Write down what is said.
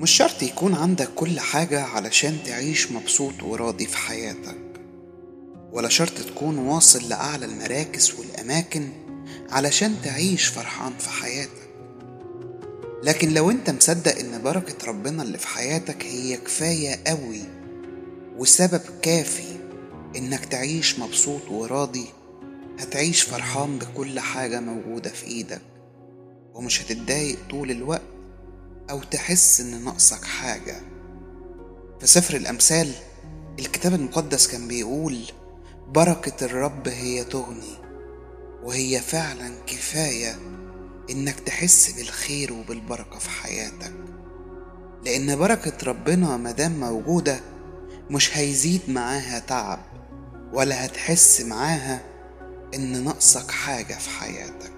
مش شرط يكون عندك كل حاجة علشان تعيش مبسوط وراضي في حياتك. ولا شرط تكون واصل لأعلى المراكز والأماكن علشان تعيش فرحان في حياتك. لكن لو انت مصدق إن بركة ربنا اللي في حياتك هي كفاية قوي وسبب كافي إنك تعيش مبسوط وراضي هتعيش فرحان بكل حاجة موجودة في إيدك. ومش هتتضايق طول الوقت. أو تحس إن ناقصك حاجة. في سفر الأمثال الكتاب المقدس كان بيقول بركة الرب هي تغني وهي فعلا كفاية إنك تحس بالخير وبالبركة في حياتك. لأن بركة ربنا مادام موجودة مش هيزيد معاها تعب ولا هتحس معاها إن ناقصك حاجة في حياتك.